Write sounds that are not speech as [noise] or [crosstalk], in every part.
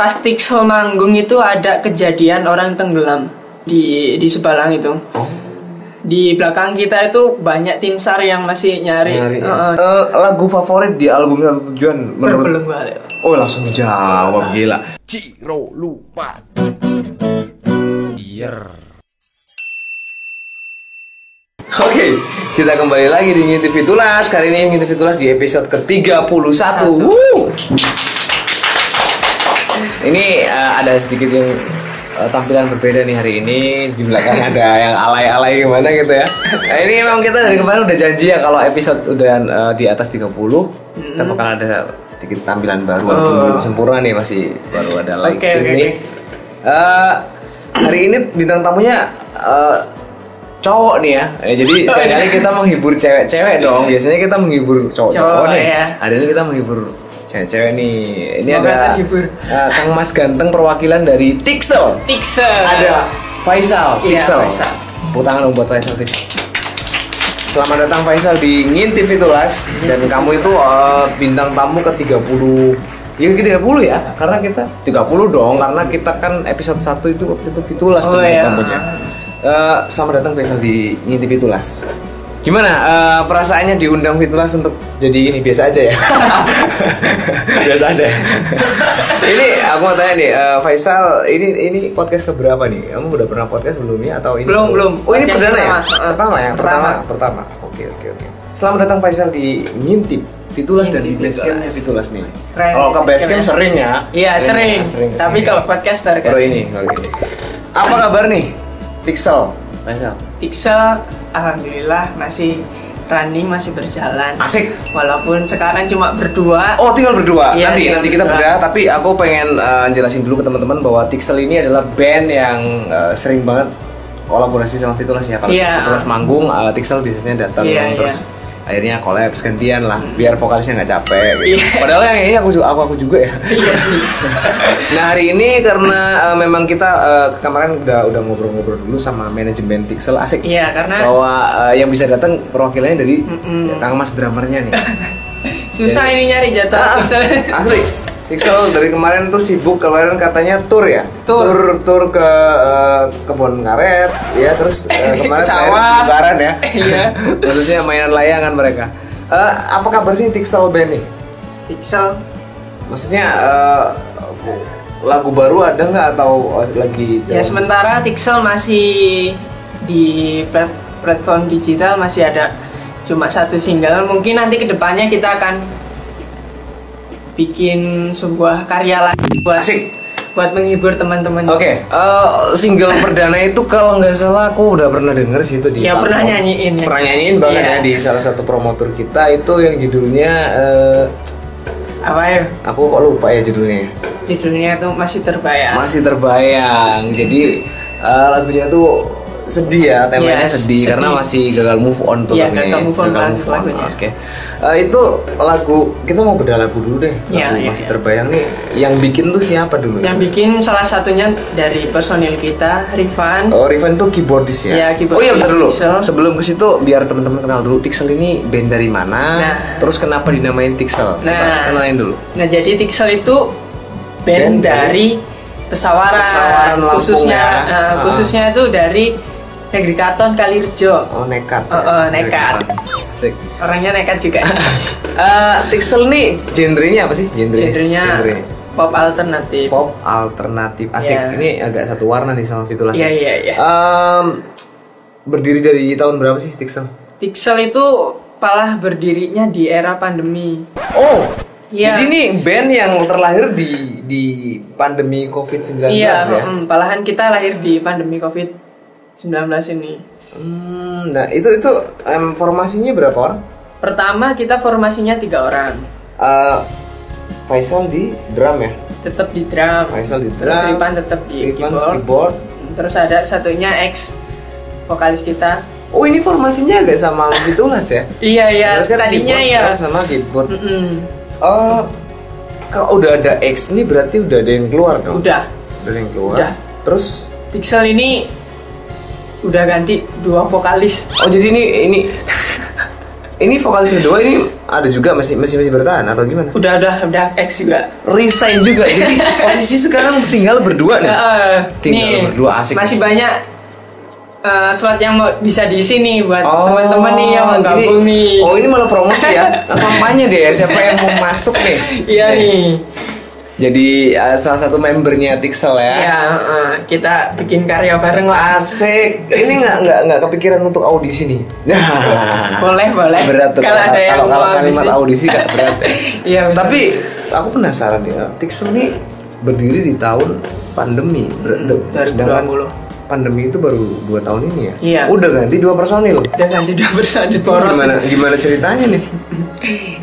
pas Tixel manggung itu ada kejadian orang tenggelam di di Sebalang itu. Oh. Di belakang kita itu banyak tim SAR yang masih nyari. Nyari, ya. Heeh. Eh, lagu favorit di album satu tujuan menurut balik. Oh langsung dijawab gila. Ciro lupa. Yer. Oke, kita kembali lagi di Ngintip Fitulas. Kali ini Ngintip Fitulas di episode ke-31. Wuh. Ini eh, ada sedikit yang eh, tampilan berbeda nih hari ini. Di belakang [laughs] ada yang alay-alay gimana gitu ya. Nah, ini memang kita dari kemarin udah janji ya kalau episode udah eh, di atas 30 kita bakal ada sedikit tampilan baru Oh. belum sempurna nih masih baru ada Oke, lighting oke, nih. Eh, hari ini bintang tamunya eh, cowok nih ya. Eh, jadi [laughs] sekali-kali kita menghibur cewek-cewek dong. Biasanya kita menghibur cowok-cowok Cowok, nih. ya. Hari ini kita menghibur cewek-cewek nih. Ini Semoga ada terhibur. eh, [laughs] Kang Mas ganteng perwakilan dari Tixel. Tixel. Ada Faisal Iya, Tixel. Faisal. Tepuk tangan dong buat Faisal Tix. Selamat datang Faisal di Ngintip Fitulas dan kamu itu eh, bintang tamu ke 30 Ya ke 30 ya, karena kita 30 dong, karena kita kan episode 1 itu waktu itu Fitulas Oh, iya. tamunya. Eh, selamat datang Faisal di Ngintip Fitulas. Gimana eh, perasaannya diundang Fitulas untuk jadi ini biasa aja ya? [laughs] biasa aja. ini aku mau tanya nih, eh, Faisal, ini ini podcast keberapa nih? Kamu udah pernah podcast sebelumnya atau ini? Belum, belum. Oh ini perdana ya? pertama. Pertama ya? Pertama. Pertama. Pertama. Oke oke oke. Selamat datang Faisal di Ngintip Fitulas dan Basecampnya Fitulas. Nih. Keren, Kalau ke Basecamp ya. sering ya? Iya sering. sering. Tapi kalau podcast baru kan. Kalau ini, kalau ini. Apa kabar nih? Pixel. Faisal. Tixel, alhamdulillah masih running masih berjalan. Asik. Walaupun sekarang cuma berdua. Oh tinggal berdua. Iya, nanti tinggal nanti kita berdua. beda. Tapi aku pengen eh, jelasin dulu ke teman-teman bahwa Tixel ini adalah band yang eh, sering banget kolaborasi sama Fitulas ya. Kalau Iya. Fitulas manggung, eh, Tixel biasanya datang Iya, terus akhirnya collab gantian lah biar vokalisnya nggak capek. Gitu. Iya. Padahal yang ini aku juga aku aku juga ya. Iya sih. [laughs] Nah hari ini karena eh, memang kita eh, kemarin udah udah ngobrol-ngobrol dulu sama manajemen Tixel asik. Iya karena Bahwa eh, yang bisa datang perwakilannya dari Mm-mm. Kang Mas drummernya nih. [laughs] susah Jadi- ini nyari jatah Ah, Tixel. asli Pixel dari kemarin tuh sibuk kemarin katanya tour ya Tour. tour, tour ke eh, kebun karet ya terus eh, [laughs] kemarin Sawah. lebaran ya [laughs] Iya. [laughs] maksudnya mainan layangan mereka Eh, apa kabar sih Tixel band nih Tixel maksudnya eh, lagu baru ada nggak atau lagi ya sementara Tixel masih di plat- platform digital masih ada cuma satu single. Mungkin nanti ke depannya kita akan bikin sebuah karya lagi buat asik buat menghibur teman-teman. Oke, eh, single perdana itu kalau nggak salah aku udah pernah denger sih itu di Ya, pernah nyanyiin ya. Pernah nyanyiin banget Iya. ya di salah satu promotor kita itu yang judulnya eh, Apa ya? aku kok lupa ya judulnya. Judulnya tuh masih terbayang. Masih terbayang. Jadi eh, lagunya tuh sedih ya, temanya Yes, sedih, sedih. karena masih gagal move on tuh lagunya. gagal move on Gagal move on, lagunya. Oke. Eh, itu lagu kita mau beda lagu dulu deh. Iya, Lagu iya, masih iya. terbayang nih. Yang bikin tuh siapa dulu? Yang bikin salah satunya dari personil kita, Rifan. Oh, Rifan tuh keyboardis ya? Iya, keyboardis Oh iya bentar dulu. Sebelum ke situ biar teman-teman kenal dulu Tixel ini band dari mana? Nah. Terus kenapa dinamain Tixel? Nah. kenalin dulu. Nah, jadi Tixel itu Band band, dari Pesawaran, Pesawaran Lampung khususnya ya. Ah. khususnya itu dari Negeri Katon Kalirjo. Oh nekat. Oh, oh, nekat. Asik. Orangnya nekat juga. [laughs] Eh, Tixel nih genrenya apa sih? Genre. Genrenya Genre. pop alternatif. pop alternatif. Asik. Iya. Ini agak satu warna nih sama Fitulas. Iya, iya, iya. Em, berdiri dari tahun berapa sih Tixel? Tixel itu malah berdirinya di era pandemi. Oh. Iya. Jadi ini band yang terlahir di di pandemi Covid-19 iya, ya. mm, malahan kita lahir di pandemi Covid-19 ini. Hmm, nah itu itu em, formasinya berapa orang? Pertama kita formasinya tiga orang, Eh, Faisal di drum ya, tetap di drum. Faisal di Terus drum, Rifan tetap di Rifan keyboard. keyboard. Terus ada satunya ex vokalis kita. Oh ini formasinya agak sama Fitulas ya? [laughs] Iya iya, Terus kan tadinya ya. sama keyboard. Mm-mm. Oh, kalau udah ada X ini berarti udah ada yang keluar dong? Udah, Udah ada yang keluar. Udah. Terus, Tixel ini udah ganti dua vokalis. oh jadi ini ini [laughs] ini vokalis kedua ini ada juga masih masih masih bertahan atau gimana? Udah udah udah X juga. Resign juga. Jadi [laughs] posisi sekarang tinggal berdua nih. Eh, Tinggal nih, berdua asik. Masih banyak eh, slot yang mau bisa diisi nih buat Oh, teman-teman nih yang mau gabung nih. Oh ini malah promosi ya? [laughs] Kampanye deh siapa yang mau masuk nih? Iya nih. Jadi eh, salah satu membernya Tixel ya. Ya, eh, kita bikin karya bareng lah. Asik. Ini nggak nggak nggak kepikiran untuk audisi nih. Nah, [laughs] Boleh, boleh. Berat tuh Kalau kalau, ada kalau, kalau mau kalimat audisi. kan berat. ya. [laughs] Iya. Tapi aku penasaran ya, Tixel nih berdiri di tahun pandemi. Ber- Hmm, sedangkan 2020. Pandemi itu baru dua tahun ini ya. Iya. Udah ganti dua personil. udah ganti dua personil poros. Gimana gimana ceritanya nih?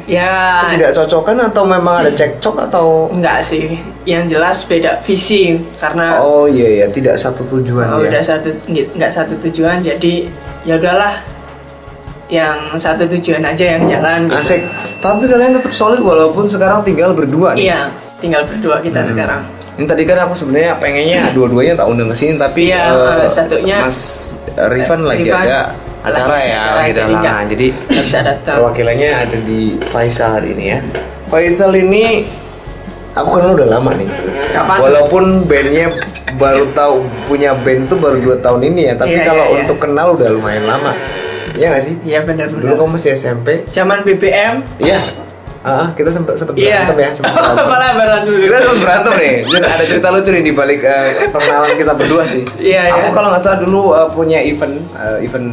Ya, Tidak cocokan atau memang ada cekcok atau? enggak sih. Yang jelas beda visi karena Oh iya ya, tidak satu tujuan Oh, ya. udah satu nggak nggak satu tujuan jadi ya udahlah yang satu tujuan aja yang jalan gitu. Asik. Tapi kalian tetap solid walaupun sekarang tinggal berdua nih. iya tinggal berdua kita Hmm. sekarang Ini tadi kan aku sebenarnya pengennya dua-duanya tak undang ke sini tapi Iya, eh, satunya- Mas Rifan lagi Rifan ada acara lagi ya, acara, lagi ada jadi halangan. nggak- Jadi bisa datang perwakilannya ada di Faisal hari ini ya. Faisal ini aku kenal udah lama nih. Kapan? Walaupun bandnya baru tahu punya band tuh baru dua tahun ini ya, tapi Iya, kalau iya, iya. untuk kenal udah lumayan lama. Iya gak sih? iya benar Dulu kamu masih SMP. zaman BBM Iya. Ah, kita sempat sempat iya berantem ya, sempat berantem. [laughs] malah berantem kita sempat berantem nih. Dan ada cerita lucu nih di balik eh, perkenalan kita berdua sih. Iya, Aku iya. kalau nggak salah dulu eh, punya event eh, event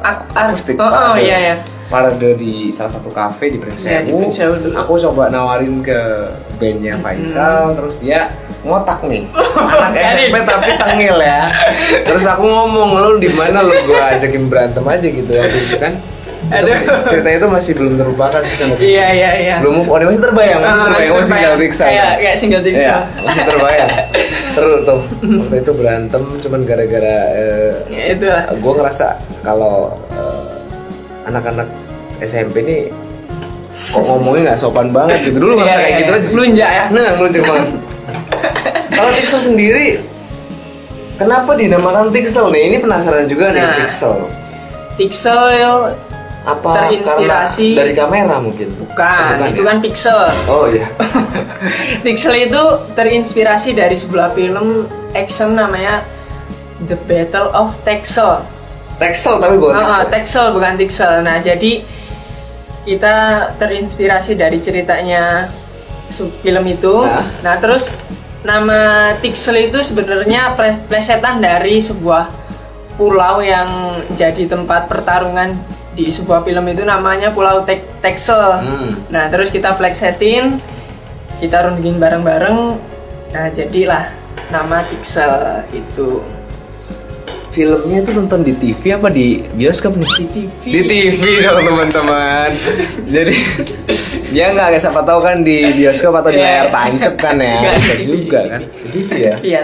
Ak- akustik oh, oh iya ya parade di salah satu kafe di Prince di Sewu. Aku coba nawarin ke bandnya Faisal, terus dia ngotak nih. [laughs] Anak SMP tapi tengil ya. Terus aku ngomong lu di mana lu gua ajakin berantem aja gitu waktu itu kan. Aduh. Cerita itu masih belum terlupakan sih sama iya iya iya Belum move on, masih terbayang, masih Ah, terbayang, masih tinggal Pixel. kayak kayak single Pixel Iya, masih terbayang. [laughs] Seru tuh. Waktu itu berantem cuman gara-gara eh, ya itu lah gue ngerasa kalau eh, anak-anak SMP ini kok ngomongnya nggak sopan banget gitu dulu ngerasa Iya, kayak iya, gitu iya. aja. Melunjak ya? nah melunjak banget [laughs] kalau Tixel sendiri kenapa dinamakan Tixel nih ini penasaran juga nih Nah. Tixel Pixel apa Terinspirasi- dari kamera mungkin bukan, Oh, itu ya? kan Pixel oh iya [laughs] Pixel itu terinspirasi dari sebuah film action namanya The Battle of Texel. Texel tapi bukan Oh, Tixel Texel bukan Texel. Nah, jadi kita terinspirasi dari ceritanya film itu. Nah. Nah, terus nama Texel itu sebenarnya ple- plesetan dari sebuah pulau yang jadi tempat pertarungan di sebuah film itu namanya Pulau Tek Texel. Hmm. Nah, terus kita plexetin, kita rundingin bareng-bareng. Nah, jadilah nama Pixel itu. filmnya itu nonton di TV apa di bioskop nih Di TV. di TV dong teman-teman [laughs] jadi ya nggak kayak siapa tahu kan di bioskop atau di layar Iya. tancap kan ya Nggak, bisa juga kan di TV ya Iya.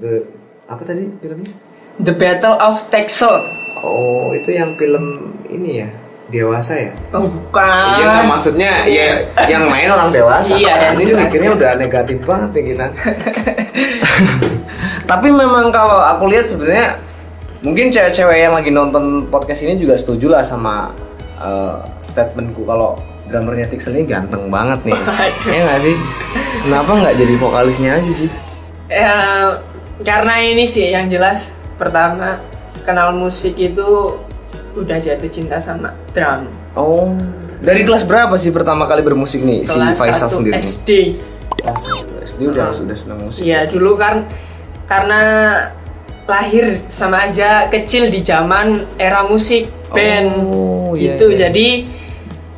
The- apa tadi filmnya The Battle of Texel. Oh itu yang film ini ya dewasa ya Oh, bukan. Iya nggak maksudnya ya yang main orang dewasa. Iya, ini mikirnya udah negatif banget ya kita. [laughs] Tapi memang kalau aku lihat sebenarnya mungkin cewek-cewek yang lagi nonton podcast ini juga setuju lah sama eh, statementku kalau drummernya Tixel ini ganteng banget nih. Iya nggak sih? Kenapa nggak jadi vokalisnya aja sih? Ya, karena ini sih yang jelas pertama kenal musik itu udah jatuh cinta sama drum. Oh, dari kelas berapa sih pertama kali bermusik nih si Kelas Faisal 1 sendiri? SD. Kelas satu SD udah sudah senang musik. Iya, dulu kan karena lahir sama aja kecil di zaman era musik band. Oh, iya, itu iya. jadi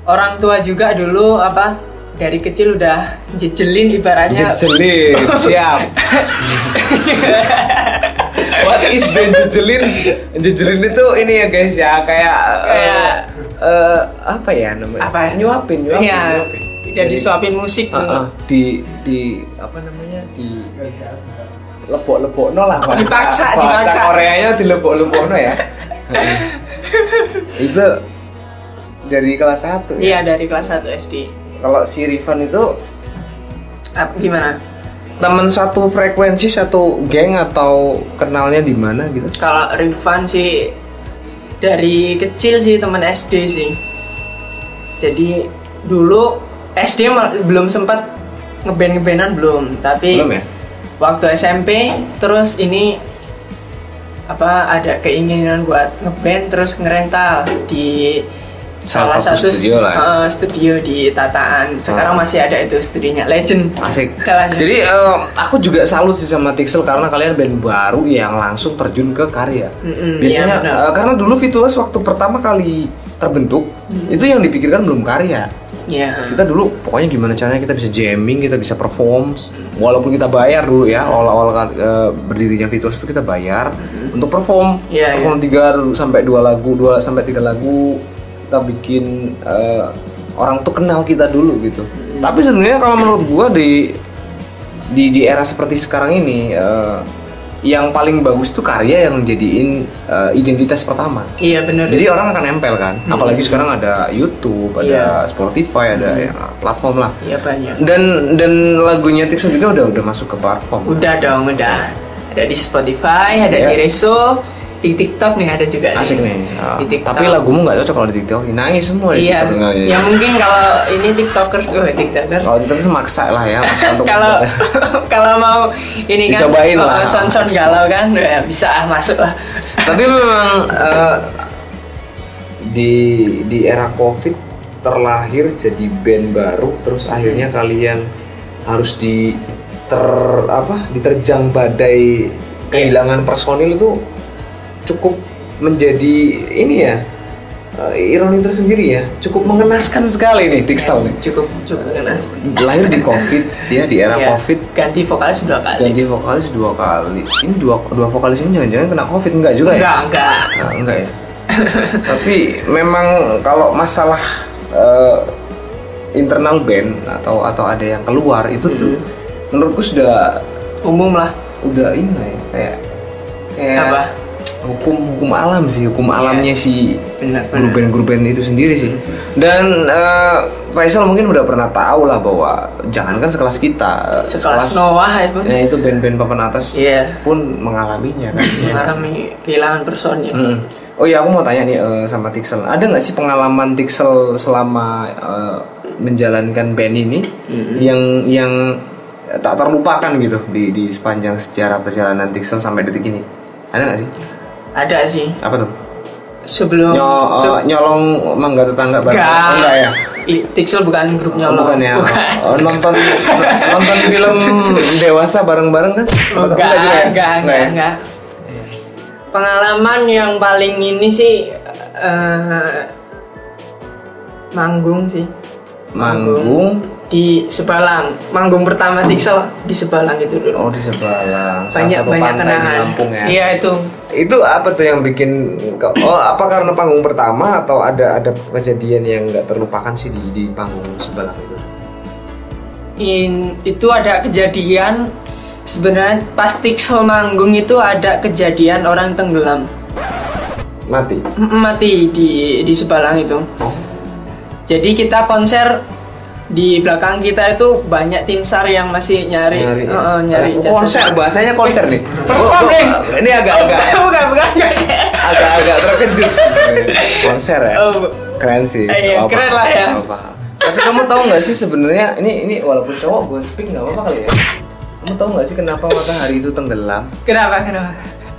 orang tua juga dulu apa dari kecil udah jejelin ibaratnya Jejelin, siap. [laughs] What is the jejelin? Jejelin itu ini ya guys ya kayak Kayak- eh, apa ya namanya? Apa? Nyuapin, nyuapin, Iya, nyuapin. udah disuapin musik dulu. ah, di di apa namanya? Di lepok-lepok no lah bahasa- Dipaksa, bahasa dipaksa. Koreanya di lepok-lepok no ya. [laughs] itu dari kelas 1 Iya, ya. dari kelas 1 SD. Kalau si Rifan itu Apa gimana? Teman satu frekuensi satu geng atau kenalnya di mana gitu Kalau Rifan sih dari kecil sih teman SD sih. Jadi dulu SD belum sempat ngeband ngebandan belum, tapi Belum ya? waktu SMP terus ini apa ada keinginan buat ngeband terus ngerental di Salah salah, satu studio lah ya. eh, studio di Tataan. Sekarang Ah. masih ada itu studionya Legend. Asik. Jalannya. Jadi eh, aku juga salut sih sama Tixel karena kalian band baru yang langsung terjun ke karya. Mm-mm, Biasanya iya, eh, karena dulu Fitulas waktu pertama kali terbentuk itu yang dipikirkan belum karya. Iya. Kita dulu pokoknya gimana caranya kita bisa jamming, kita bisa perform, walaupun kita bayar dulu ya awal-awal eh, berdirinya Fitulas itu kita bayar untuk perform, Iya, perform tiga sampai dua lagu, dua sampai tiga lagu kita bikin eh, orang tuh kenal kita dulu gitu. Tapi sebenarnya kalau menurut gua di di di era seperti sekarang ini eh, yang paling bagus tuh karya yang jadiin eh, identitas pertama. Iya benar. Jadi orang akan nempel kan, apalagi sekarang ada YouTube, ada Iya. Spotify, ada ya, platform lah. Iya banyak. Dan dan lagunya Tixel juga udah udah masuk ke platform. Udah dong, udah. Ada di Spotify, ada Iya. di Reso, di TikTok nih ada juga. Asik nih. Ah, Di TikTok. Tapi lagumu nggak cocok kalau di TikTok, nangis semua di Iya. TikTok. Ya mungkin kalau ini TikTokers, oh TikTokers. Kalau di TikTok sih maksa lah ya, maksa untuk [laughs] kalau [laughs] kalau mau ini kan Dicobain oh, lah. son-son galau kan ya bisa ah, masuk lah. [laughs] Tapi memang eh, di di era Covid terlahir jadi band baru, terus akhirnya kalian harus di ter apa diterjang badai kehilangan personil itu cukup menjadi ini ya eh, ironi tersendiri ya cukup mengenaskan sekali nih Tixel nih Cukup cukup ngenas. lahir di Covid ya di era Iya. Covid ganti vokalis dua kali. ganti vokalis dua kali ini dua dua vokalis ini jangan-jangan kena Covid enggak juga ya Enggak, enggak. Nah, enggak ya. Tapi memang kalau masalah eh, internal band atau atau ada yang keluar itu tuh menurutku sudah Umum lah. udah ini lah ya kayak kayak Apa? Hukum hukum alam sih hukum alamnya si Benar, grup benar. band grup band itu sendiri sih dan eh, Faisal mungkin udah pernah tahu lah bahwa jangankan sekelas kita eh, Sekelas Noah itu. ya itu band-band papan atas Iya. pun mengalaminya kan [laughs] Mengalami kehilangan personil. Mm. Oh iya, aku mau tanya nih eh, sama Tixel. Ada nggak sih pengalaman Tixel selama eh, menjalankan band ini yang yang tak terlupakan gitu di di sepanjang sejarah perjalanan Tixel sampai detik ini? Ada nggak sih? Ada sih. Apa tuh? Sebelum Nyo, eh, se- nyolong mangga tetangga bareng? Enggak. Oh, enggak ya? Tixel bukan grup Oh, nyolong. bukan ya. Bukan. Oh, nonton nonton film dewasa bareng-bareng kan? Oh, enggak, juga ya? enggak, enggak, ya? enggak. Pengalaman yang paling ini sih eh, manggung sih. Manggung. di Sebalang. Manggung pertama Tixel di Sebalang itu dulu. Oh di Sebalang. Salah banyak satu banyak pantai kenangan. di Lampung ya. Iya itu. Itu apa tuh yang bikin oh apa karena panggung pertama atau ada ada kejadian yang nggak terlupakan sih di di panggung sebelah itu? In, itu ada kejadian sebenarnya pas Tixel manggung itu ada kejadian orang tenggelam Mati. Mati di di Sebalang itu. Oh. Jadi kita konser di belakang kita itu banyak tim sar yang masih nyari Nyari, ya? Eh, eh, nyari Oh, jasad. konser bahasanya konser nih. Perform, Oh, oh, Ini agak-agak bukan bukan bukan. agak-agak terkejut sih. Konser ya. Oh, Keren sih. Eh, iya, keren lah ya. Tapi kamu tahu nggak sih sebenarnya ini ini walaupun cowok gue speak nggak apa-apa kali ya. Kamu tahu nggak sih kenapa matahari itu tenggelam? kenapa kenapa?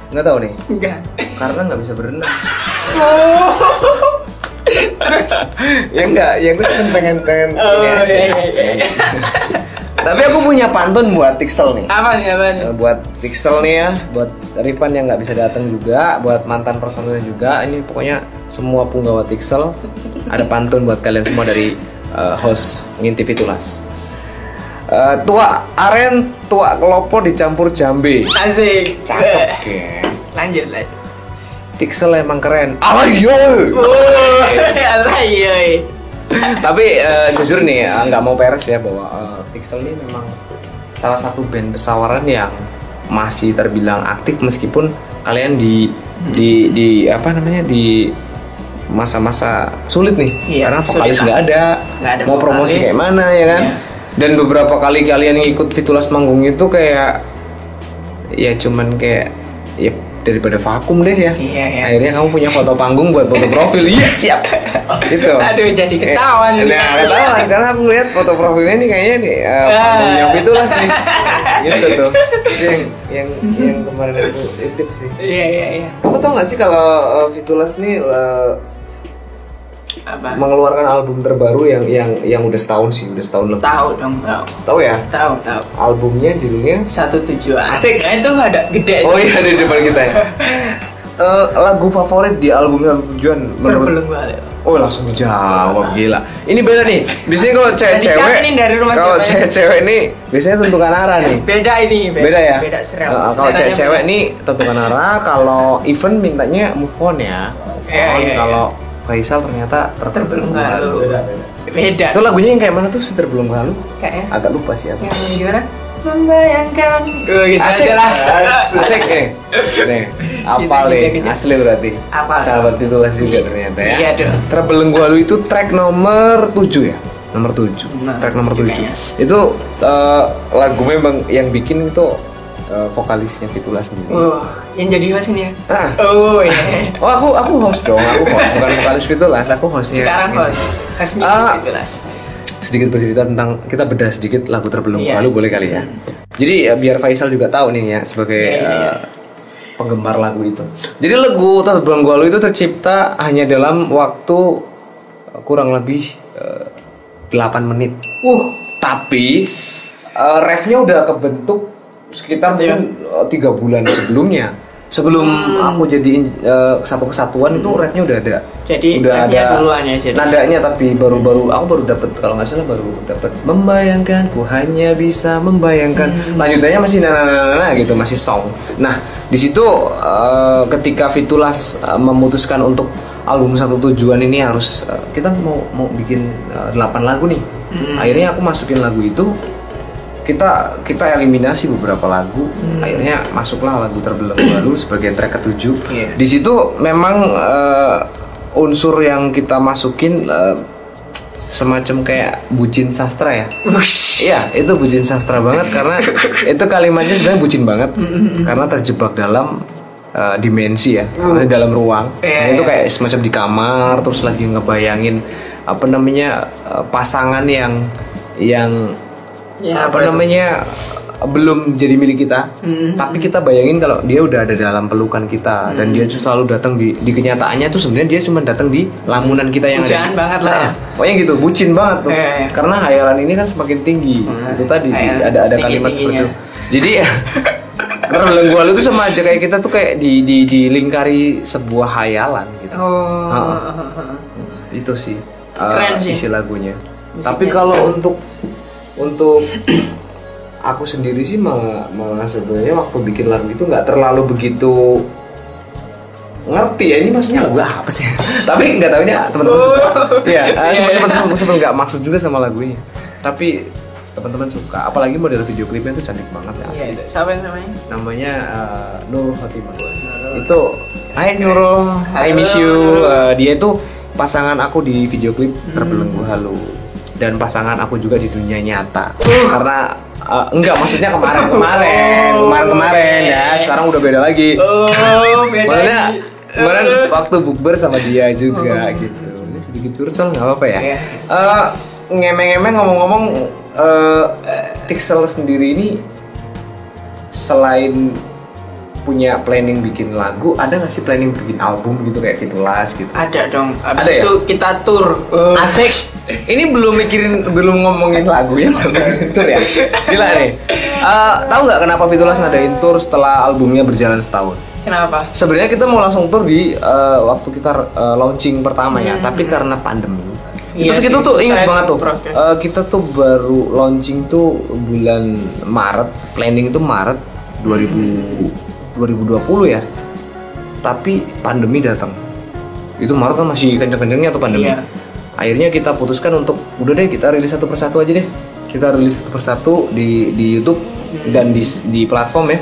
Nggak tahu nih. Enggak. Karena nggak bisa berenang. Oh. Terus ya enggak, ya gue cuma pengen pengen Oh, iya, iya, iya. Tapi aku punya pantun buat Tixel nih. apa nih apa nih? Eh, buat Pixel nih ya, buat Ripan yang nggak bisa datang juga, buat mantan personil juga. Ini pokoknya semua punggawa Pixel ada pantun buat kalian semua dari eh, host ngintip itulas. Eh, tua aren, tua kelopo dicampur jambe. Asik. Cakep. Lanjut lanjut. Tixel emang keren. Ayo. Oh, alay, yoy. Tapi eh, jujur nih, eh, nggak mau peres ya bahwa eh, Pixel ini memang salah satu band pesawaran yang masih terbilang aktif meskipun kalian di di di apa namanya di masa-masa sulit nih Iya, karena sulit vokalis nggak ada, Nggak ada mau promosi kayak mana ya kan Iya. dan beberapa kali kalian ikut Fitulas manggung itu kayak ya cuman kayak ya daripada vakum deh ya. Iya, iya. Akhirnya kamu punya foto panggung buat foto profil. Iya, siap. [laughs] Gitu. Aduh, jadi ketahuan ini. Nah, ketahuan karena aku lihat foto profilnya nih kayaknya nih uh, Ah. panggungnya Fitulas nih. Gitu tuh. Itu yang yang yang kemarin aku titip sih. Iya, iya, iya. Kamu tau gak sih kalau uh, Fitulas nih uh, Apa? mengeluarkan album terbaru yang yang yang udah setahun sih, udah setahun lebih. Tahu dong, tahu. Tahu ya? Tahu, tahu. Albumnya judulnya Satu tujuan. Asik. Nah, itu ada gede. Oh iya di depan kita ya. [laughs] Eh, lagu favorit di album Satu Tujuan menurut Terbelenggu balik. Oh langsung dijawab gila. Ini beda nih. Biasanya kalau cewek-cewek kalau ya? cewek-cewek ini biasanya tentukan arah nih. Beda ini, Beda ya? Beda serem. Eh, kalau cewek-cewek beda. nih tentukan arah, kalau event mintanya move on ya. On, iya, iya. kalau Faisal ternyata terbelenggu terterbelenggu. Beda. Itu lagunya yang kayak mana tuh? Terbelenggu halu? Kayaknya. Agak lupa sih aku. Yang gimana? Membayangkan. Oh, gitu Asik lah. Asik nih. Nih, apa Gitu, nih? gitu, gitu. Asli berarti. Apa? Sahabat Titulas juga ternyata ya. Iya, dong. Terbelenggu halu itu track nomor 7 ya? Nomor 7. Nah, track nomor 7. kayaknya. Itu eh, lagu memang yang bikin itu eh, vokalisnya Fitulas sendiri. Oh, yang jadi host ini ya? Ah. Oh, iya. [laughs] Oh aku aku host dong, aku host bukan vokalis Fitulas, aku hostnya. Sekarang Ini. host. Host Ah. meeting jelas. sedikit bercerita tentang kita bedah sedikit lagu terbelenggu Iya. halu boleh kali ya. Jadi ya, biar Faisal juga tahu nih ya sebagai Iya, iya, iya. eh, penggemar lagu itu. Jadi lagu terbelenggu halu itu tercipta hanya dalam waktu kurang lebih eh, 8 menit. Uh, Tapi eh, refnya udah kebentuk sekitar Iya. mungkin eh, tiga bulan sebelumnya. Sebelum Hmm. aku jadiin eh, satu kesatuan itu refnya udah ada. Jadi udah ada duluan ya, jadi. nadanya tapi baru-baru aku baru dapat kalau nggak salah baru dapat membayangkan ku hanya bisa membayangkan Hmm. lanjutannya masih nah, nah, nah, nah, gitu masih song. Nah di situ eh, ketika Fitulas eh, memutuskan untuk album satu tujuan ini harus eh, kita mau mau bikin eh, 8 lagu nih. Hmm. Akhirnya aku masukin lagu itu kita kita eliminasi beberapa lagu Hmm. akhirnya masuklah lagu terbelenggu [clears throat] lalu sebagai track ketujuh Iya. di situ memang eh, unsur yang kita masukin eh, semacam kayak bucin sastra ya. Iya, itu bucin sastra banget karena [laughs] itu kalimatnya sebenarnya bucin banget karena terjebak dalam uh, dimensi ya, maksudnya dalam ruang. Iya, Nah, itu iya. kayak semacam di kamar terus lagi ngebayangin apa namanya uh, pasangan yang yang Ya, apa apa itu? namanya belum jadi milik kita, Mm. tapi kita bayangin kalau dia udah ada dalam pelukan kita dan dia selalu datang di di kenyataannya tuh sebenarnya dia cuma datang di lamunan kita yang Pujaan ada. banget lah ya. Nah, Pokoknya gitu, bucin banget tuh. Iya, iya. Karena hayalan ini kan semakin tinggi. Hmm, itu tadi ada ada kalimat seperti itu. Jadi [laughs] terbelenggu itu sama aja kayak kita tuh kayak di di dilingkari sebuah hayalan gitu. Oh. Ha-ha. Itu sih, uh, Keren sih. isi lagunya. Musiknya Tapi kalau untuk untuk aku sendiri sih malah malah sebenarnya waktu bikin lagu itu nggak terlalu begitu ngerti ya ini maksudnya lagu apa sih? [laughs] Tapi nggak tahunya teman-teman suka. [laughs] Iya, sempat sempat nggak maksud juga sama lagunya. Tapi teman-teman suka apalagi model video klipnya itu cantik banget ya asli. Iya, siapa yang namanya? namanya eh, Nurul Fatimah itu Hai Nurul I miss you. Eh, dia itu pasangan aku di video klip Hmm. terbelenggu halu dan pasangan aku juga di dunia nyata. Karena eh, enggak maksudnya kemarin kemarin Oh, kemarin kemarin ya. Sekarang udah beda lagi. Oh, beda. Maksudnya kemarin Eh. waktu bukber sama dia juga gitu. Ini sedikit curcol nggak apa-apa ya? Iya. Eh, ngemeng-ngemeng ngomong-ngomong eh Tixel sendiri ini selain punya planning bikin lagu ada nggak sih planning bikin album gitu kayak Fitulas gitu Ada dong. Abis Ada ya? itu kita tour. Oh. asik ini belum mikirin belum ngomongin lagu ya belum mikirin tour ya gila nih Eh, tahu nggak kenapa Fitulas ngadain tour setelah albumnya berjalan setahun Kenapa? Sebenarnya kita mau langsung tur di eh, waktu kita eh, launching pertama ya, tapi karena pandemi. Hmm. Iya itu kita sih, tuh ingat banget tuh. eh, kita tuh baru launching tuh bulan Maret, planning tuh Maret 2000 2020 ya. Tapi pandemi datang. Itu Maret kan masih kenceng-kencengnya tuh pandemi. Iya. Akhirnya kita putuskan untuk udah deh kita rilis satu persatu aja deh. Kita rilis satu persatu di di YouTube dan di di platform ya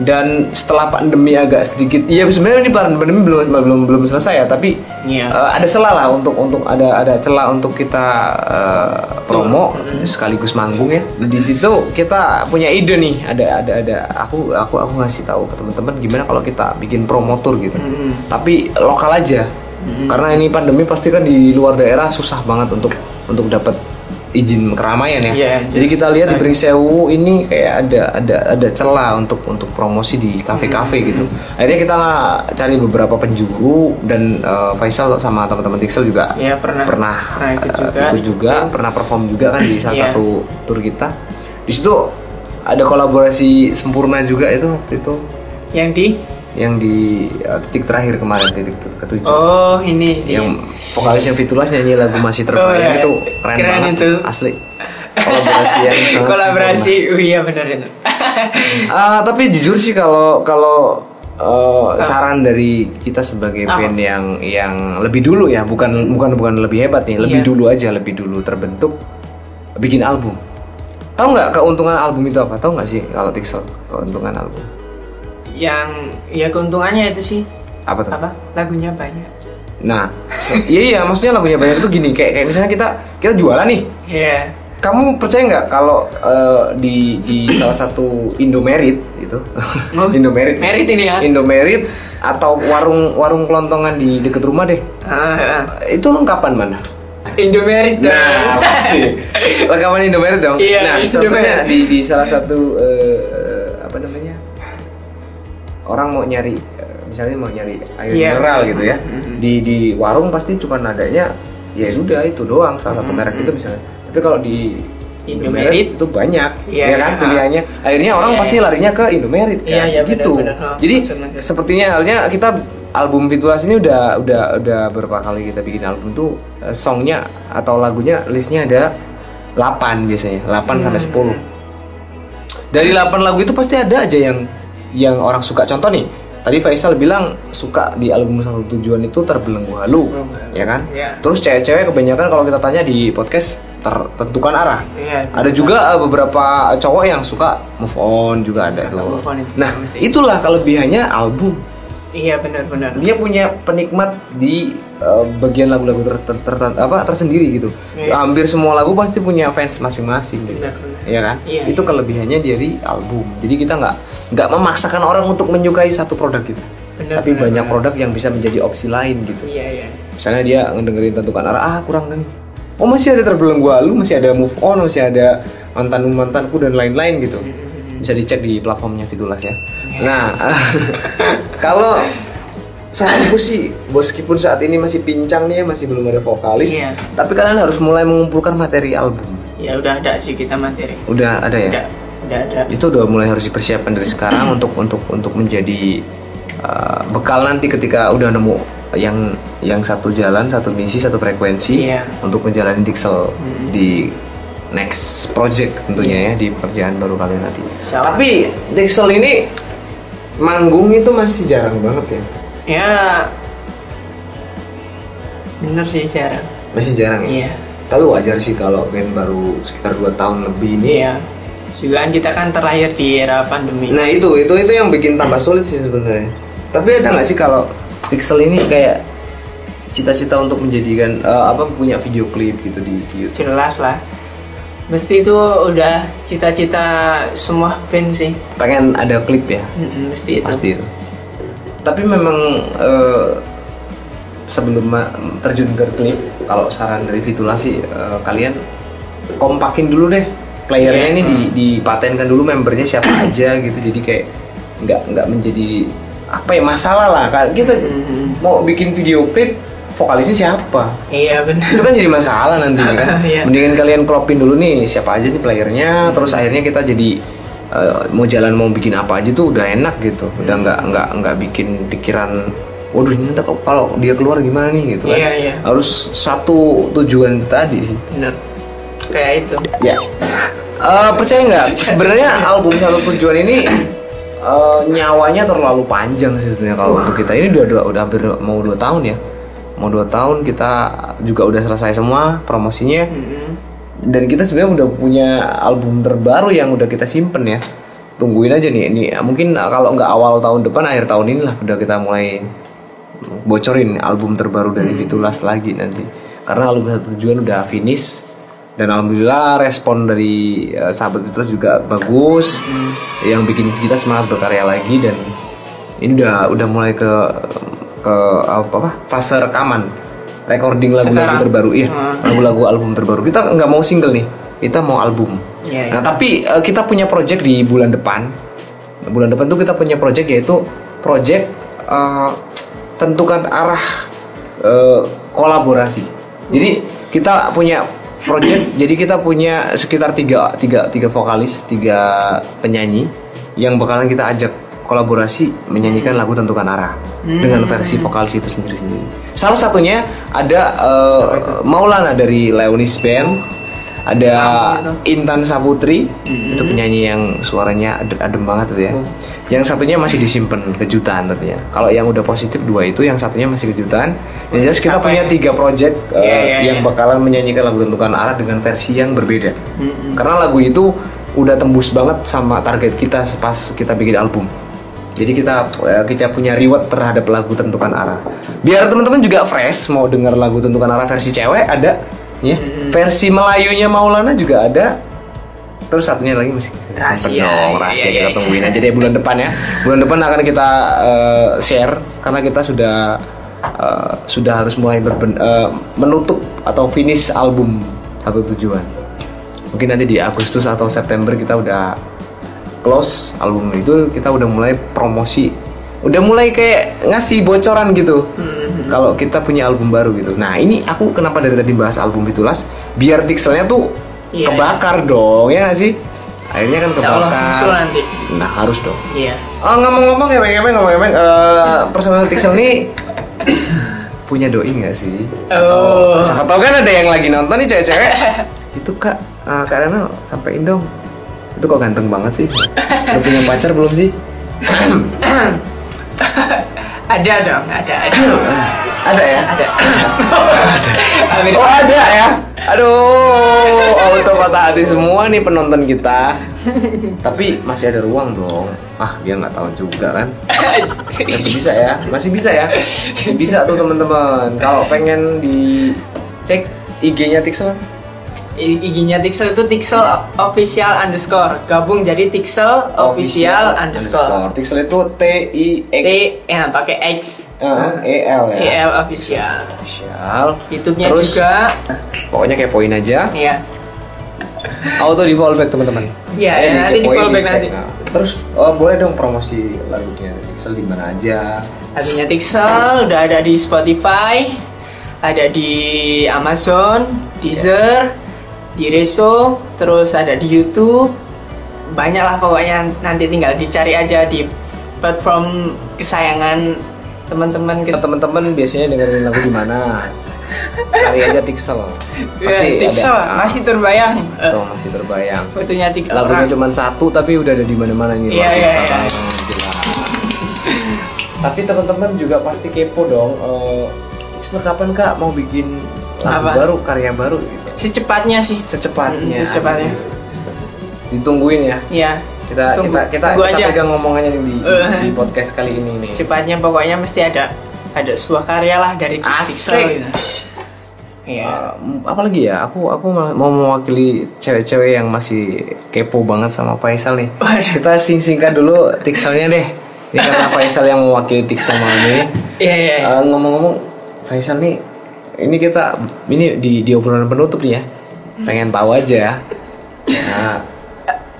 dan setelah pandemi agak sedikit iya sebenarnya ini pandemi belum belum belum selesai ya tapi Iya. eh, ada celah lah untuk untuk ada ada celah untuk kita eh, promo. Sekaligus manggung ya. Di situ kita punya ide nih ada ada ada. Aku aku aku ngasih tahu ke teman-teman gimana kalau kita bikin promo tour gitu. Mm-mm. tapi lokal aja. Karena ini pandemi pasti kan di luar daerah susah banget untuk untuk dapat izin keramaian ya. Iya, jadi kita lihat di Pringsewu ini kayak ada ada ada celah untuk untuk promosi di kafe-kafe gitu. Akhirnya kita cari beberapa penjuru dan eh, Faisal sama teman-teman Tixel juga Iya, pernah. pernah Pernah ikut eh, juga. ikut juga pernah perform juga kan di salah Iya. satu tour kita. Di situ ada kolaborasi sempurna juga itu waktu itu. Yang di yang di uh, titik terakhir kemarin titik ketujuh Oh, ini yang vokalisnya Fitulas nyanyi lagu masih Oh, terbayang iya. itu keren, Keren banget itu. asli [laughs] kolaborasi yang sangat kolaborasi. Oh, iya benar itu. [laughs] Ah, tapi jujur sih kalau kalau uh, saran dari kita sebagai Apa? band yang yang lebih dulu ya bukan bukan bukan lebih hebat nih lebih Iya. dulu aja lebih dulu terbentuk bikin album tahu nggak keuntungan album itu apa tahu nggak sih kalau Tixel keuntungan album Yang ya keuntungannya itu sih apa tuh apa? Lagunya banyak. Nah, so- iya iya, maksudnya lagunya banyak itu gini, kayak kayak misalnya kita kita jualan nih. Iya. Kamu percaya nggak kalau eh, di di salah satu Indomerit itu, Oh, [laughs] Indomerit, Merit ini ya? Indomerit atau warung warung kelontongan di deket rumah deh, Ah, ah. itu lengkapan mana? Indomerit dong. Nah, pasti. [laughs] lengkapan Indomerit dong. Iya, nah, Indomerit. contohnya di di salah satu eh, apa namanya? Orang mau nyari misalnya mau nyari air Iya. mineral gitu ya. Mhm. Di di warung pasti cuma adanya ya udah itu doang salah satu merek itu misalnya. Tapi kalau di Indomerit. itu banyak Iya, ya kan iya. pilihannya. Akhirnya orang Iya, pasti iya. larinya ke Indomerit kan. Iya, iya, gitu. benar, benar. Oh, Jadi maksudnya gitu. sepertinya halnya kita album Fitulas ini udah udah udah berapa kali kita bikin album tuh eh, songnya atau lagunya listnya ada 8 biasanya 8 Hmm. sampai 10 dari 8 lagu itu pasti ada aja yang yang orang suka contoh nih tadi Faisal bilang suka di album satu tujuan itu terbelenggu halu Terbelenggu. ya kan Iya. terus cewek-cewek kebanyakan kalau kita tanya di podcast tertentukan arah Iya. ada juga eh, beberapa cowok yang suka move on juga ada tuh move on itu nah itulah kelebihannya album Iya benar-benar. dia punya penikmat di uh, bagian lagu-lagu ter, ter- ter- apa tersendiri gitu. Iya. Hampir semua lagu pasti punya fans masing-masing. gitu. Iya kan? Iya, Itu kelebihannya dari album. Jadi kita nggak nggak memaksakan orang untuk menyukai satu produk gitu. Benar, Tapi benar, banyak benar. produk yang bisa menjadi opsi lain gitu. Iya iya. Misalnya dia ngedengerin tentukan arah, ah kurang nih. Oh masih ada terbelenggu halu, masih ada move on, masih ada mantan mantanku dan lain-lain gitu. Bisa dicek di platformnya Fitulas ya. Nah, [laughs] kalau saranku sih, meskipun saat ini masih pincang nih ya, masih belum ada vokalis, Iya. tapi kalian harus mulai mengumpulkan materi album. Ya udah ada sih kita materi. Udah ada ya? Udah udah ada. Itu udah mulai harus dipersiapkan dari sekarang [clears throat] untuk untuk untuk menjadi uh, bekal nanti ketika udah nemu yang yang satu jalan, satu misi, satu frekuensi Iya. untuk menjalani Dixel di next project tentunya ya di pekerjaan baru kalian nanti. Allah. Tapi Dixel ini manggung itu masih jarang banget ya. Ya bener sih jarang. Masih jarang ya. Iya. Tapi wajar sih kalau band baru sekitar 2 tahun lebih ini. Iya. Juga kan kita kan terlahir di era pandemi. Nah itu itu itu yang bikin tambah sulit sih sebenarnya. Tapi ada nggak sih kalau Pixel ini kayak cita-cita untuk menjadikan eh, apa punya video klip gitu di, YouTube? Jelas lah. Mesti itu udah cita-cita semua band sih. Pengen ada klip ya, Mesti itu. pasti itu. Tapi memang eh, sebelum terjun ke klip, kalau saran dari Fitulas sih eh, kalian kompakin dulu deh playernya Iya. ini di, dipatenkan dulu membernya siapa [coughs] aja gitu jadi kayak nggak nggak menjadi apa ya masalah lah Kayak kita Mhm. mau bikin video klip vokalisnya siapa Iya benar. itu kan jadi masalah nanti kan [laughs] Iya. mendingan kalian klopin dulu nih siapa aja nih playernya terus akhirnya kita jadi eh, mau jalan mau bikin apa aja tuh udah enak gitu. Udah nggak nggak nggak bikin pikiran waduh ini ntar kalau- dia keluar gimana nih? gitu kan. Iya, iya. harus satu tujuan tadi sih. Bener. Kayak itu. ya. Eh, percaya nggak? Sebenarnya album satu tujuan ini eh, nyawanya terlalu panjang sih sebenarnya kalau untuk kita. Ini udah, udah udah hampir mau dua tahun ya. Mau dua tahun kita juga udah selesai semua promosinya. Mm-mm. Dan kita sebenarnya udah punya album terbaru yang udah kita simpen ya tungguin aja nih. Ini mungkin kalau nggak awal tahun depan, akhir tahun ini lah udah kita mulai bocorin album terbaru dari Fitulas lagi nanti. Karena album satu tujuan udah finish dan alhamdulillah respon dari eh, sahabat Fitulas juga bagus, yang bikin kita semangat berkarya lagi dan ini udah udah mulai ke ke apa, apa fase rekaman recording lagu-lagu terbaru iya. Hmm. lagu-lagu album terbaru. Kita nggak mau single nih. Kita mau album. Iya, nah tapi eh, kita punya project di bulan depan. Bulan depan tuh kita punya project yaitu project eh, tentukan arah eh, kolaborasi. Jadi kita punya project [clears throat] jadi kita punya sekitar tiga, tiga, tiga vokalis tiga penyanyi yang bakalan kita ajak kolaborasi menyanyikan lagu tentukan arah dengan versi vokalis itu sendiri-sendiri salah satunya ada eh, Maulana dari Leonis Band ada Intan Saputri itu penyanyi yang suaranya adem, adem banget tuh ya. Yang satunya masih disimpan kejutan tentunya. Kalau yang udah positif dua itu, yang satunya masih kejutan. Yang jelas kita punya ya? tiga project uh, Iya, iya, yang bakalan menyanyikan lagu tentukan arah dengan versi yang berbeda. Karena lagu itu udah tembus banget sama target kita pas kita bikin album. Jadi kita eh, kita punya reward terhadap lagu tentukan arah. Biar teman-teman juga fresh mau denger lagu tentukan arah versi cewek ada, ya. Versi Melayunya Maulana juga ada. Terus satunya lagi masih Rahasia. dong, rahasia Iya, iya, kita tungguin aja deh bulan depan ya. Bulan depan akan kita eh, share karena kita sudah eh, sudah harus mulai berben- menutup atau finish album satu tujuan. Mungkin nanti di Agustus atau September kita udah close album itu kita udah mulai promosi. Udah mulai kayak ngasih bocoran gitu. Kalau kita punya album baru gitu. Nah ini aku kenapa dari tadi bahas album Fitulas biar pixelnya tuh Iya, kebakar dong ya nggak sih? Akhirnya kan kebakar. nanti. nah harus dong. Iya. oh ngomong-ngomong ya ngomong ngomong personal pixel nih [laughs] punya doi nggak sih? Oh. siapa tahu kan ada yang lagi nonton nih cewek-cewek. Itu kak uh, kak Rano sampein dong itu kok ganteng banget sih? Udah punya pacar belum sih? [coughs] Ada dong, ada, ada. [coughs] ada ya? Ada. [coughs] Amin. oh ada ya? Aduh auto patah hati semua nih penonton kita. Tapi masih ada ruang dong. Ah dia nggak tahu juga kan? Masih bisa ya? Masih bisa ya? Masih bisa tuh teman-teman. Kalau pengen dicek IG-nya Tixel IG-nya Tixel itu Tixel official underscore gabung jadi Tixel official underscore Tixel itu T I X T ya pakai X E L ya. E L official Official. YouTube-nya juga Pokoknya kepoin aja. ya Auto di fallback teman-teman. Iya, ya, nanti di fallback nanti. Nah, terus oh, boleh dong promosi lagunya Pixel di mana aja. lagunya Tixel udah ada di Spotify ada di Amazon Deezer di Reso terus ada di YouTube banyak lah pokoknya nanti tinggal dicari aja di platform kesayangan teman-teman Kita kita teman-teman biasanya dengerin lagu di mana? Cari aja Pixel. [laughs] Pasti Ya, Tixel ada. masih terbayang Tuh, masih terbayang. fotonya Tixel Lagunya orang. cuma satu tapi udah ada di mana-mana nih. Iya, iya, iya. [laughs] Tapi teman-teman juga pasti kepo dong. eh, Pixel kapan kak mau bikin lagu Apa? baru, karya baru gitu? Secepatnya sih Secepatnya. Mm, secepatnya. Ditungguin ya. Iya Kita Tunggu- kita kita, tunggu kita aja. pegang ngomongannya di, Eh. di podcast kali ini nih. secepatnya pokoknya mesti ada ada sebuah karya lah dari Asik. Gitu. Iya. Uh, apalagi ya aku aku ma- mau mewakili cewek-cewek yang masih kepo banget sama Faisal nih Waduh. kita sing-singkan dulu tikselnya deh ini karena [laughs] Faisal yang mewakili tiksel malam ini Iya iya. iya. Uh, ngomong-ngomong Faisal nih ini kita ini di di obrolan penutup nih ya. Pengen tahu aja nah,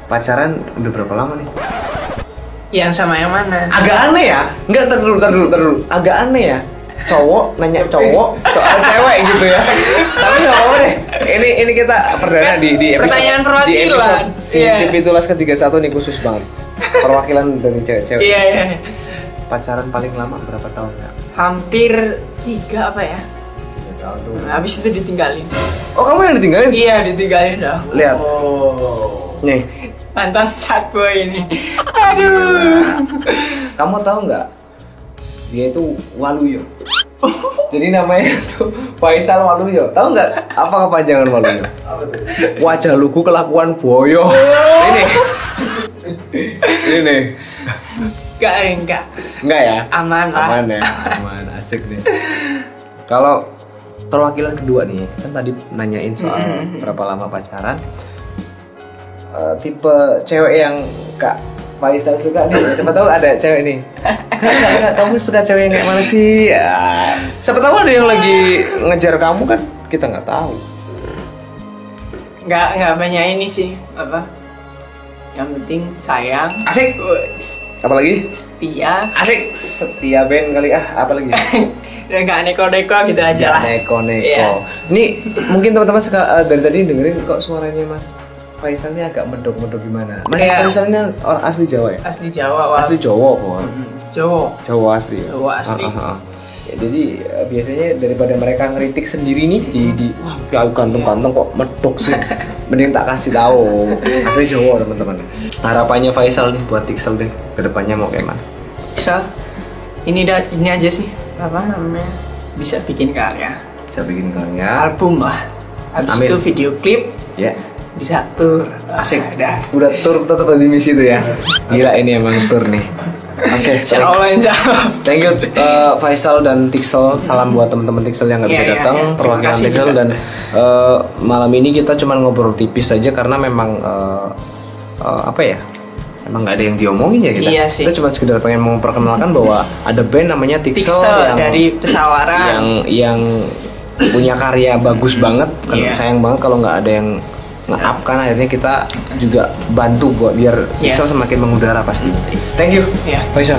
pacaran udah berapa lama nih? Yang sama yang mana? agak aneh ya. Nggak dulu dulu tar dulu. Agak aneh ya. Cowok nanya cowok soal cewek gitu ya. Tapi nggak apa-apa deh. Ini ini kita perdana di di episode Pertanyaan di episode di Iya. TV Tulas ketiga satu nih khusus banget. Perwakilan dari cewek-cewek. Iya iya. pacaran paling lama berapa tahun kak? Hampir tiga apa ya? Nah, habis itu ditinggalin. Oh kamu yang ditinggalin? Iya ditinggalin dah. Lihat. Oh. Nih, Mantan sat boy ini. [laughs] Aduh. kamu tahu nggak? Dia itu Waluyo. Jadi namanya tuh Faisal Waluyo. Tahu nggak apa kepanjangan Waluyo? Wajah lugu kelakuan boyo. Ini ini nih Enggak, enggak. enggak ya Aman lah. aman ya aman asik nih kalau perwakilan kedua nih kan tadi nanyain soal Mm-mm. berapa lama pacaran. Eh, tipe cewek yang kak Faisal suka nih. [laughs] Siapa tahu ada cewek nih. Kak, kamu suka cewek yang kayak mana sih? Ya. siapa tahu ada yang lagi ngejar kamu kan? Kita nggak tahu. Enggak, enggak banyak ini sih. Apa? Yang penting sayang. asik. Apalagi Setia. asik. Setia Ben kali ah. Apalagi [laughs] Dan enggak neko-neko gitu aja lah. neko neko Iya. ini mungkin teman-teman suka eh, dari tadi dengerin kok suaranya Mas Faisal ini agak medok-medok gimana Mas. Faisal ini orang asli Jawa ya Asli Jawa, wah. asli Jawa kok Jawa. Jawa asli ya? Jawa asli. Ah, ah, ah. Ya, jadi eh, biasanya daripada mereka ngeritik sendiri nih di di wah ya ganteng-ganteng kok medok sih [laughs] mending tak kasih tahu asli Jawa teman-teman harapannya Faisal nih buat Tixel deh ke depannya mau kayak mana Bisa. Ini dah ini aja sih. Apa namanya? Bisa bikin karya. bisa bikin karya Album lah. Habis Amin. itu video klip ya bisa tur. asik Dah. udah tur tetap di misi itu ya gila ini emang tur nih oke Insya Allah, insya Allah. Thank you uh, Faisal dan Tixel. Salam buat teman-teman Tixel yang nggak bisa Iya, iya, datang. iya. Terima Perwakilan kasih Tixel juga. dan uh, malam ini kita cuma ngobrol tipis saja karena memang uh, uh, apa ya? Emang nggak ada yang diomongin ya kita. Iya sih. Kita cuma sekedar pengen memperkenalkan bahwa ada band namanya Tixel, yang dari pesawaran. yang yang punya karya bagus banget. Kan Iya. Sayang banget kalau nggak ada yang nge-up kan akhirnya kita juga bantu buat biar Iya. Pixel semakin mengudara pasti. Thank you. Iya. Faisal.